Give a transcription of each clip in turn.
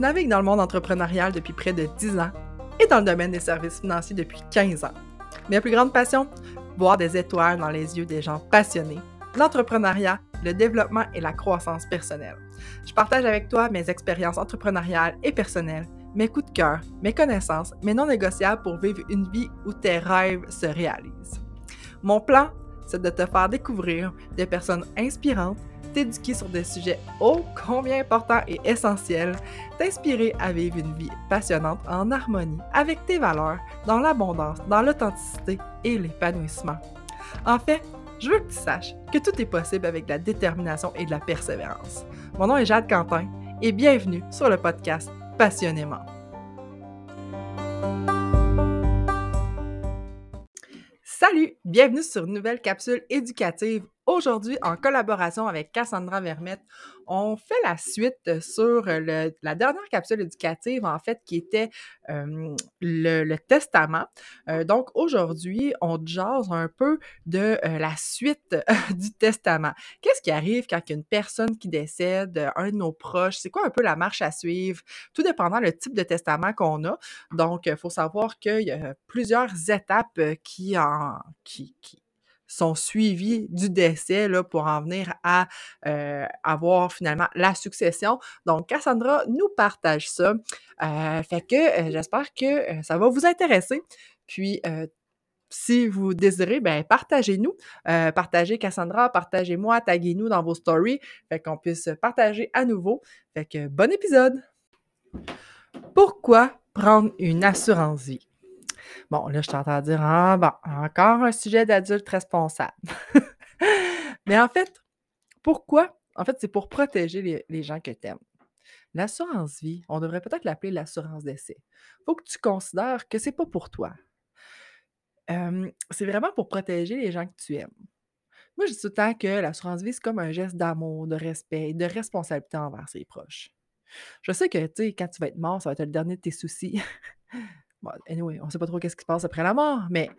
Je navigue dans le monde entrepreneurial depuis près de 10 ans et dans le domaine des services financiers depuis 15 ans. Mes plus grandes passions Voir des étoiles dans les yeux des gens passionnés, l'entrepreneuriat, le développement et la croissance personnelle. Je partage avec toi mes expériences entrepreneuriales et personnelles, mes coups de cœur, mes connaissances, mes non négociables pour vivre une vie où tes rêves se réalisent. Mon plan, c'est de te faire découvrir des personnes inspirantes t'éduquer sur des sujets ô combien importants et essentiels, t'inspirer à vivre une vie passionnante en harmonie avec tes valeurs, dans l'abondance, dans l'authenticité et l'épanouissement. En fait, je veux que tu saches que tout est possible avec de la détermination et de la persévérance. Mon nom est Jade Quentin et bienvenue sur le podcast Passionnément. Salut, bienvenue sur une nouvelle capsule éducative Aujourd'hui, en collaboration avec Cassandra Vermette, on fait la suite sur la dernière capsule éducative, en fait, qui était le, testament. donc, aujourd'hui, on jase un peu de la suite du testament. Qu'est-ce qui arrive quand une personne qui décède, un de nos proches? C'est quoi un peu la marche à suivre? Tout dépendant le type de testament qu'on a. Donc, il faut savoir qu'il y a plusieurs étapes qui, en, qui, qui sont suivis du décès pour en venir à euh, avoir finalement la succession. Donc, Cassandra nous partage ça. Euh, fait que euh, j'espère que ça va vous intéresser. Puis, si vous désirez, ben partagez-nous. partagez Cassandra, partagez-moi, taguez-nous dans vos stories. Fait qu'on puisse partager à nouveau. Fait que bon épisode! Pourquoi prendre une assurance vie? Bon, là, je t'entends dire, ah, bon, encore un sujet d'adulte responsable. Mais en fait, pourquoi? En fait, c'est pour protéger les, gens que tu aimes. L'assurance vie, on devrait peut-être l'appeler l'assurance d'essai. Il faut que tu considères que c'est pas pour toi. c'est vraiment pour protéger les gens que tu aimes. Moi, je dis tout le temps que l'assurance vie, c'est comme un geste d'amour, de respect, de responsabilité envers ses proches. Je sais que, tu sais, quand tu vas être mort, ça va être le dernier de tes soucis. Bon, anyway, on ne sait pas trop qu'est-ce qui se passe après la mort, mais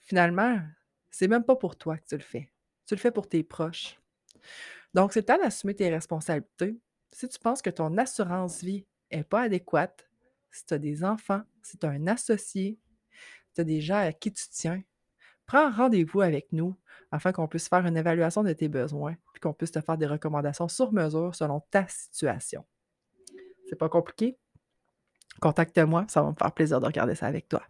finalement, c'est même pas pour toi que tu le fais. Tu le fais pour tes proches. Donc, c'est le temps d'assumer tes responsabilités. Si tu penses que ton assurance vie n'est pas adéquate, si tu as des enfants, si tu as un associé, si tu as des gens à qui tu tiens, prends rendez-vous avec nous afin qu'on puisse faire une évaluation de tes besoins puis qu'on puisse te faire des recommandations sur mesure selon ta situation. C'est pas compliqué? Contacte-moi, ça va me faire plaisir de regarder ça avec toi.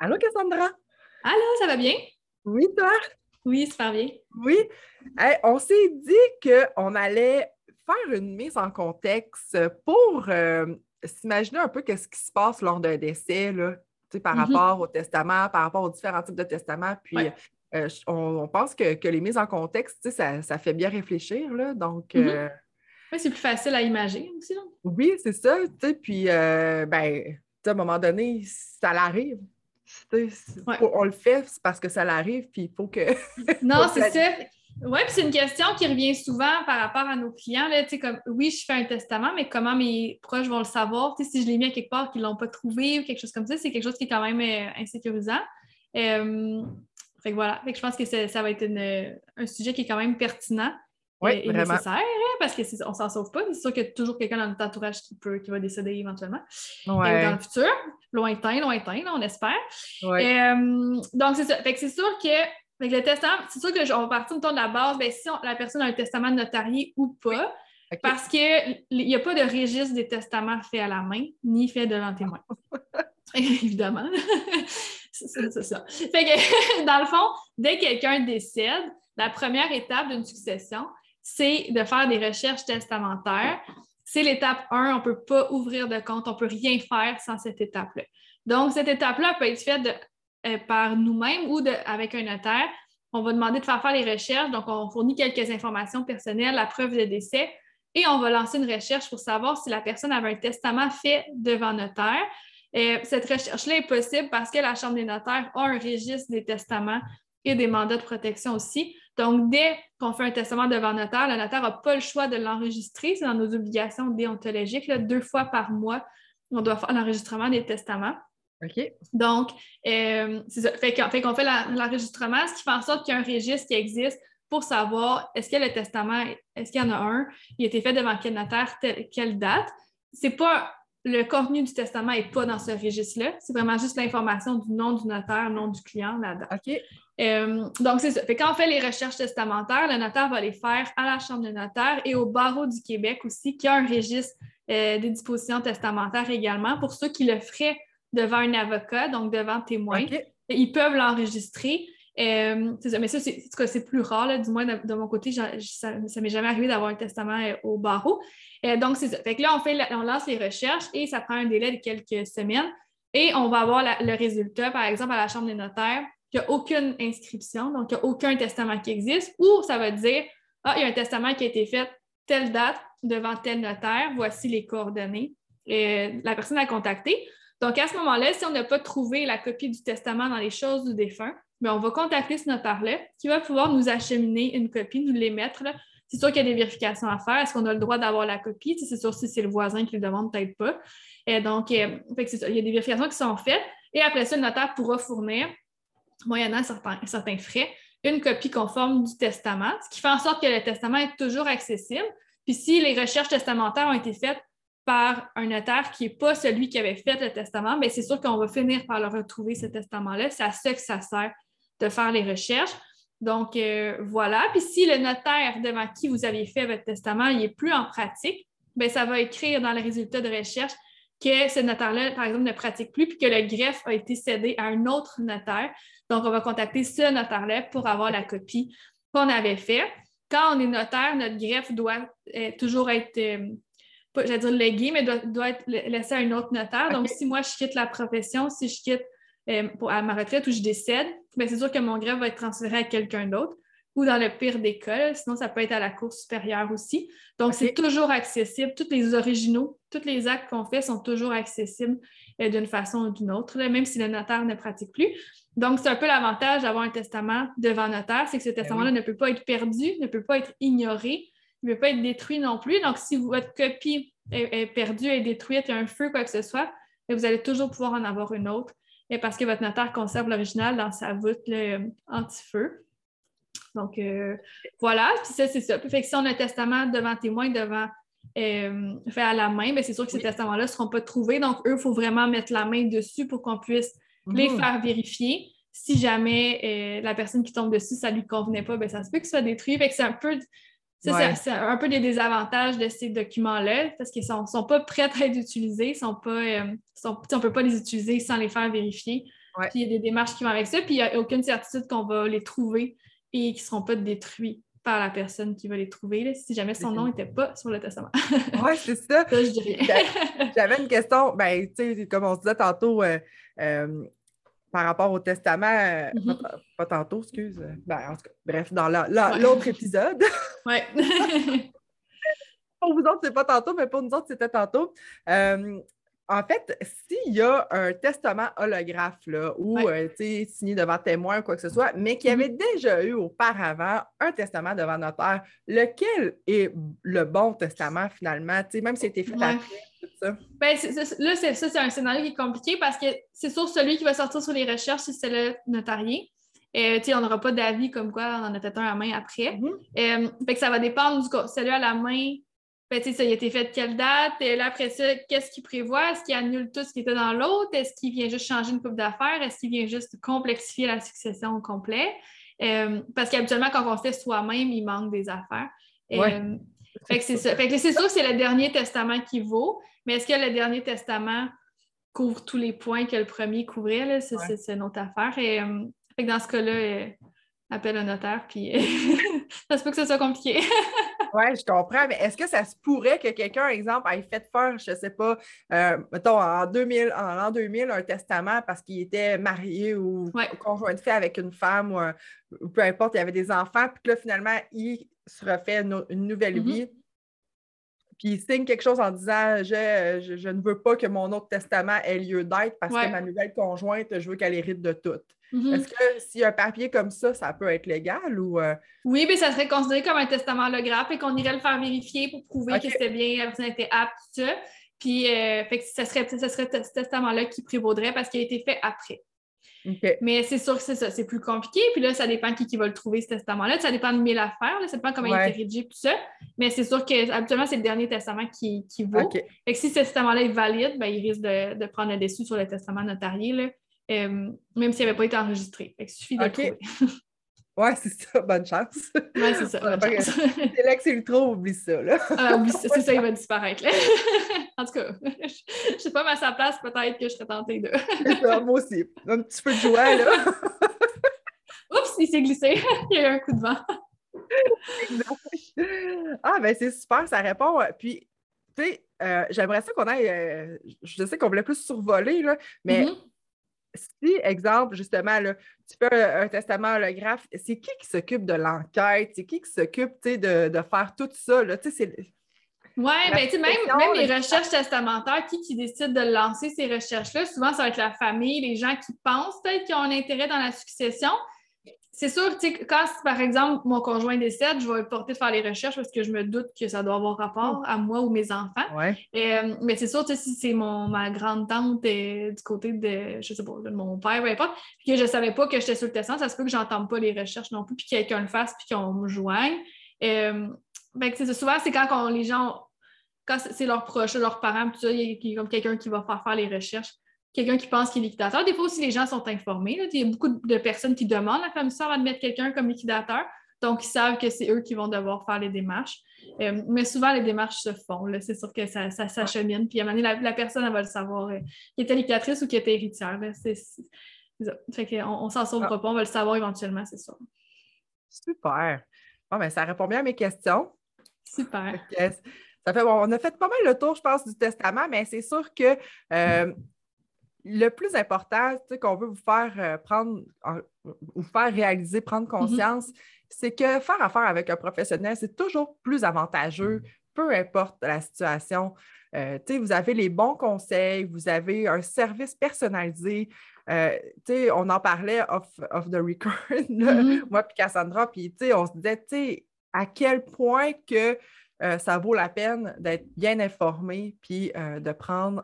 Allô, Cassandra? Allô, ça va bien? Oui, toi? Oui, super bien. Oui. on s'est dit qu'on allait faire une mise en contexte pour euh, s'imaginer un peu qu'est-ce qui se passe lors d'un décès, là, par mm-hmm. rapport au testament, par rapport aux différents types de testaments. Puis euh, on, pense que, les mises en contexte, ça, ça fait bien réfléchir. Là, donc, mm-hmm. euh, oui, c'est plus facile à imaginer aussi. Oui, c'est ça. Puis, euh, ben, à un moment donné, ça l'arrive. On le fait parce que ça l'arrive, puis il faut que. non, c'est ça. Oui, puis c'est une question qui revient souvent par rapport à nos clients. Là, comme, oui, je fais un testament, mais comment mes proches vont le savoir? si je l'ai mis à quelque part qu'ils ne l'ont pas trouvé ou quelque chose comme ça, c'est quelque chose qui est quand même euh, insécurisant. Euh, fait que voilà, fait que je pense que ça va être un sujet qui est quand même pertinent oui, vraiment. nécessaire, hein, parce qu'on ne s'en sauve pas. C'est sûr qu'il y a toujours quelqu'un dans notre entourage qui, peut, qui va décéder éventuellement. Ouais. dans le futur, lointain, lointain, on espère. Euh, donc, c'est ça. Fait que c'est sûr que avec le testament, c'est sûr que on va partir autour de la base, bien, si la personne a un testament notarié ou pas, parce qu'il n'y a pas de registre des testaments faits à la main, ni fait devant témoin. Évidemment. c'est ça. Fait que, dans le fond, dès que quelqu'un décède, la première étape d'une succession, c'est de faire des recherches testamentaires. C'est l'étape 1, on ne peut pas ouvrir de compte, on ne peut rien faire sans cette étape-là. Donc, cette étape-là peut être faite euh, par nous-mêmes ou avec un notaire. On va demander de faire faire les recherches, donc on fournit quelques informations personnelles, la preuve de décès, et on va lancer une recherche pour savoir si la personne avait un testament fait devant notaire. Euh, cette recherche-là est possible parce que la Chambre des notaires a un registre des testaments et des mandats de protection aussi. Donc, dès qu'on fait un testament devant notaire, le notaire n'a pas le choix de l'enregistrer. C'est dans nos obligations déontologiques. deux fois par mois, on doit faire l'enregistrement des testaments. OK. Donc, euh, c'est ça. Fait qu'on fait l'enregistrement, ce qui fait en sorte qu'il y a un registre qui existe pour savoir est-ce que le testament, est-ce qu'il y en a un, il a été fait devant quel notaire, quelle date. C'est pas le contenu du testament n'est pas dans ce registre-là. C'est vraiment juste l'information du nom du notaire, nom du client, la date. OK. Euh, donc, c'est ça. Fait quand on fait les recherches testamentaires, le notaire va les faire à la Chambre de notaire et au barreau du Québec aussi, qui a un registre euh, des dispositions testamentaires également. Pour ceux qui le feraient devant un avocat, donc devant témoin, ils peuvent l'enregistrer. Euh, mais ça, c'est plus rare, du moins de, mon côté, ça ne m'est jamais arrivé d'avoir un testament au barreau. donc, c'est ça. Fait que là, on, fait on lance les recherches et ça prend un délai de quelques semaines. Et on va avoir le résultat, par exemple, à la Chambre des notaires qu'il n'y a aucune inscription, donc il n'y a aucun testament qui existe, ou ça va dire Ah, il y a un testament qui a été fait telle date devant tel notaire, voici les coordonnées. Et la personne a contacté. Donc, à ce moment-là, si on n'a pas trouvé la copie du testament dans les choses du défunt, bien, on va contacter ce notaire-là qui va pouvoir nous acheminer une copie, nous l'émettre. C'est sûr qu'il y a des vérifications à faire. Est-ce qu'on a le droit d'avoir la copie? C'est sûr si c'est le voisin qui le demande, peut-être pas. Et donc, euh, il y a des vérifications qui sont faites. Et après ça, le notaire pourra fournir moyennant certains, certains frais, une copie conforme du testament, ce qui fait en sorte que le testament est toujours accessible. Puis si les recherches testamentaires ont été faites par un notaire qui n'est pas celui qui avait fait le testament, bien, c'est sûr qu'on va finir par le retrouver, ce testament-là. C'est à ça que ça sert de faire les recherches. Donc, euh, voilà. Puis si le notaire devant qui vous aviez fait votre testament n'est plus en pratique, bien, ça va écrire dans les résultats de recherche que ce notaire-là, par exemple, ne pratique plus, puis que le greffe a été cédé à un autre notaire. Donc, on va contacter ce notaire-là pour avoir la copie qu'on avait fait. Quand on est notaire, notre greffe doit euh, toujours être, euh, pas, j'allais dire légué, mais doit, être laissé à un autre notaire. Donc, si moi, je quitte la profession, si je quitte euh, pour, à ma retraite ou je décède, ben, c'est sûr que mon greffe va être transféré à quelqu'un d'autre ou dans le pire des cas, sinon ça peut être à la Cour supérieure aussi. Donc, c'est toujours accessible. Tous les originaux, tous les actes qu'on fait sont toujours accessibles d'une façon ou d'une autre, même si le notaire ne pratique plus. Donc, c'est un peu l'avantage d'avoir un testament devant notaire, c'est que ce ben testament-là ne peut pas être perdu, ne peut pas être ignoré, ne peut pas être détruit non plus. Donc, si votre copie est, perdue, est détruite, il y a un feu, quoi que ce soit, ben, vous allez toujours pouvoir en avoir une autre parce que votre notaire conserve l'original dans sa voûte anti-feu. Donc, euh, voilà. Puis ça, c'est ça. Fait que si on a un testament devant témoin, devant euh, fait à la main, mais ben, c'est sûr que ces testaments-là ne seront pas trouvés. Donc, eux, il faut vraiment mettre la main dessus pour qu'on puisse les mhm. faire vérifier. Si jamais euh, la personne qui tombe dessus, ça ne lui convenait pas, ben, ça se peut que ce soit détruit. c'est un peu. C'est un peu des désavantages de ces documents-là parce qu'ils ne sont, pas prêts à être utilisés, sont pas, euh, on ne peut pas les utiliser sans les faire vérifier. Puis il y a des démarches qui vont avec ça, puis il n'y a aucune certitude qu'on va les trouver et qu'ils ne seront pas détruits par la personne qui va les trouver, si jamais son nom n'était pas sur le testament. oui, c'est ça. J'avais une question, ben, tu sais, comme on se disait tantôt, euh, euh, par rapport au testament, euh, mm-hmm. pas, tantôt, excuse. Ben, en tout cas, bref, dans l'autre épisode. oui. pour vous autres, c'est pas tantôt, mais pour nous autres, c'était tantôt en fait, s'il y a un testament holographe là, ou euh, signé devant témoin ou quoi que ce soit, mais qui mm-hmm. avait déjà eu auparavant un testament devant notaire, lequel est le bon testament finalement, même si c'était fait après? Tout ça. Ben, là, c'est, ça, c'est un scénario qui est compliqué parce que c'est sûr celui qui va sortir sur les recherches, si c'est le notarié. Euh, on n'aura pas d'avis comme quoi on en a peut-être un à main après. Mm-hmm. Euh, fait que ça va dépendre du celui à la main ben, ça, il a été fait de quelle date? Et là, après ça, qu'est-ce qu'il prévoit? Est-ce qu'il annule tout ce qui était dans l'autre? Est-ce qu'il vient juste changer une coupe d'affaires? Est-ce qu'il vient juste complexifier la succession au complet? Euh, parce qu'habituellement, quand on fait soi-même, il manque des affaires. Euh, fait que c'est ça. Fait que c'est sûr que c'est le dernier testament qui vaut, mais est-ce que le dernier testament couvre tous les points que le premier couvrait? C'est une autre affaire. Et, euh, fait que dans ce cas-là, appelle un notaire, puis ça se peut que ce soit compliqué. oui, je comprends, mais est-ce que ça se pourrait que quelqu'un, exemple, ait fait faire, je ne sais pas, euh, mettons, en, 2000, en l'an 2000, un testament parce qu'il était marié ou conjoint de fait avec une femme ou, peu importe, il avait des enfants, puis que là, finalement, il se refait une, nouvelle mm-hmm. vie? Puis il signe quelque chose en disant je, je, ne veux pas que mon autre testament ait lieu d'être parce que ma nouvelle conjointe, je veux qu'elle hérite de tout. Mm-hmm. Est-ce que s'il y a un papier comme ça, ça peut être légal ou. Euh? Oui, mais ça serait considéré comme un testament holographe et qu'on irait le faire vérifier pour prouver que c'était bien, la personne était apte, tout ça. Puis, euh, fait que ça serait, ça serait ce testament-là qui prévaudrait parce qu'il a été fait après. Mais c'est sûr que c'est ça, c'est plus compliqué. Puis là, ça dépend qui, qui va le trouver, ce testament-là. Ça dépend de mille affaires, là. ça dépend comment il est rédigé, tout ça. Mais c'est sûr que habituellement, c'est le dernier testament qui, qui vaut. Fait que si ce testament-là est valide, ben, il risque de, de prendre un dessus sur le testament notarié, là, euh, même s'il n'avait pas été enregistré. Fait que suffit de le trouver. Ouais, c'est ça. Bonne chance. Ouais, c'est ça. Bonne chance. C'est là que c'est le trop, oublie ça. Là. Ah, oublie ça. C'est ça, il va disparaître. Là. en tout cas, je ne sais pas, mais à sa place, peut-être que je serais tentée de. moi aussi. Un petit peu de joie, là. Oups, il s'est glissé. il y a eu un coup de vent. ah, ben c'est super, ça répond. Puis, tu sais, euh, j'aimerais ça qu'on aille. Euh, je sais qu'on voulait plus survoler, là, mais. Mm-hmm si, exemple, justement, là, tu fais un, testament holographe, c'est qui qui s'occupe de l'enquête? C'est qui qui s'occupe de, de, faire tout ça? Là? Oui, ben, même, même les recherches testamentaires, qui, qui décide de lancer ces recherches-là, souvent, ça va être la famille, les gens qui pensent peut-être qu'ils ont un intérêt dans la succession, c'est sûr, tu sais, quand, par exemple, mon conjoint décède, je vais le porter de faire les recherches parce que je me doute que ça doit avoir rapport à moi ou mes enfants. Euh, mais c'est sûr, tu sais, si c'est ma grande tante euh, du côté de, je sais pas, de mon père, peu importe, puis que je savais pas que j'étais sur le testament, ça se peut que j'entende pas les recherches non plus, puis que quelqu'un le fasse, puis qu'on me joigne. Euh, souvent, c'est quand les gens, quand c'est leurs proches, leurs parents, tout ça, il y a comme quelqu'un qui va faire faire les recherches quelqu'un qui pense qu'il est liquidateur. Des fois aussi, les gens sont informés. Il y a beaucoup de personnes qui demandent à la commission d'admettre quelqu'un comme liquidateur. Donc, ils savent que c'est eux qui vont devoir faire les démarches. Euh, mais souvent, les démarches se font. C'est sûr que ça, ça s'achemine. Puis à un moment donné, la, personne, elle va le savoir, euh, qui était liquidatrice ou qui était héritière. C'est. Fait qu'on on, s'en sauvera ah. pas. On va le savoir éventuellement, c'est ça. Super. Bon, ben, ça répond bien à mes questions. Super. Ça fait, on a fait pas mal le tour, je pense, du testament, mais c'est sûr que euh, le plus important qu'on veut vous faire euh, prendre, vous faire réaliser, prendre mm-hmm. conscience, c'est que faire affaire avec un professionnel, c'est toujours plus avantageux, peu importe la situation. Euh, vous avez les bons conseils, vous avez un service personnalisé. Euh, on en parlait off, the record, mm-hmm. moi et Cassandra, puis on se disait à quel point que ça vaut la peine d'être bien informé puis de prendre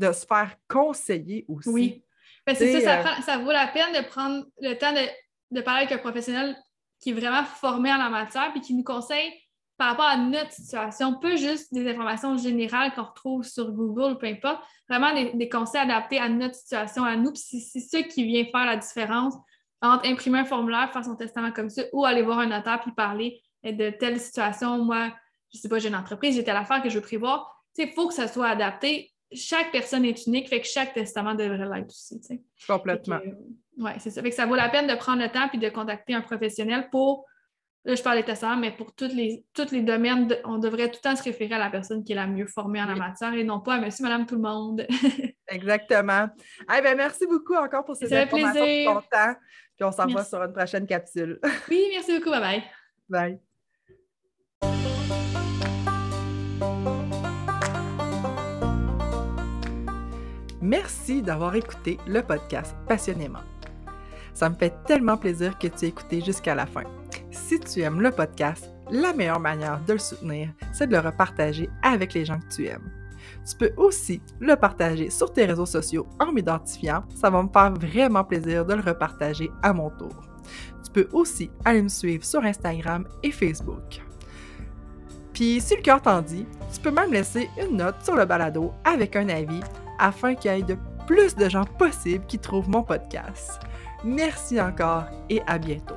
de se faire conseiller aussi. Oui. Ben, c'est ça, euh, ça, vaut la peine de prendre le temps de, parler avec un professionnel qui est vraiment formé en la matière puis qui nous conseille par rapport à notre situation, pas juste des informations générales qu'on retrouve sur Google ou peu importe, vraiment des, conseils adaptés à notre situation, à nous. Puis c'est ça qui vient faire la différence entre imprimer un formulaire, faire son testament comme ça, ou aller voir un notaire puis parler de telle situation. Moi, je ne sais pas, j'ai une entreprise, j'ai telle affaire que je veux prévoir. Il faut que ça soit adapté chaque personne est unique, fait que chaque testament devrait l'être aussi. Complètement. Oui, c'est ça. Fait que ça vaut la peine de prendre le temps puis de contacter un professionnel pour, là je parle des testaments, mais pour tous les, tous les domaines, on devrait tout le temps se référer à la personne qui est la mieux formée en la matière et non pas à monsieur, madame, tout le monde. Exactement. Eh ben, merci beaucoup encore pour ces informations ton temps. Puis on s'en va sur une prochaine capsule. oui, merci beaucoup. Bye bye. Bye. Merci d'avoir écouté le podcast passionnément. Ça me fait tellement plaisir que tu aies écouté jusqu'à la fin. Si tu aimes le podcast, la meilleure manière de le soutenir, c'est de le repartager avec les gens que tu aimes. Tu peux aussi le partager sur tes réseaux sociaux en m'identifiant. Ça va me faire vraiment plaisir de le repartager à mon tour. Tu peux aussi aller me suivre sur Instagram et Facebook. Puis, si le cœur t'en dit, tu peux même laisser une note sur le balado avec un avis afin qu'il y ait de plus de gens possible qui trouvent mon podcast. Merci encore et à bientôt.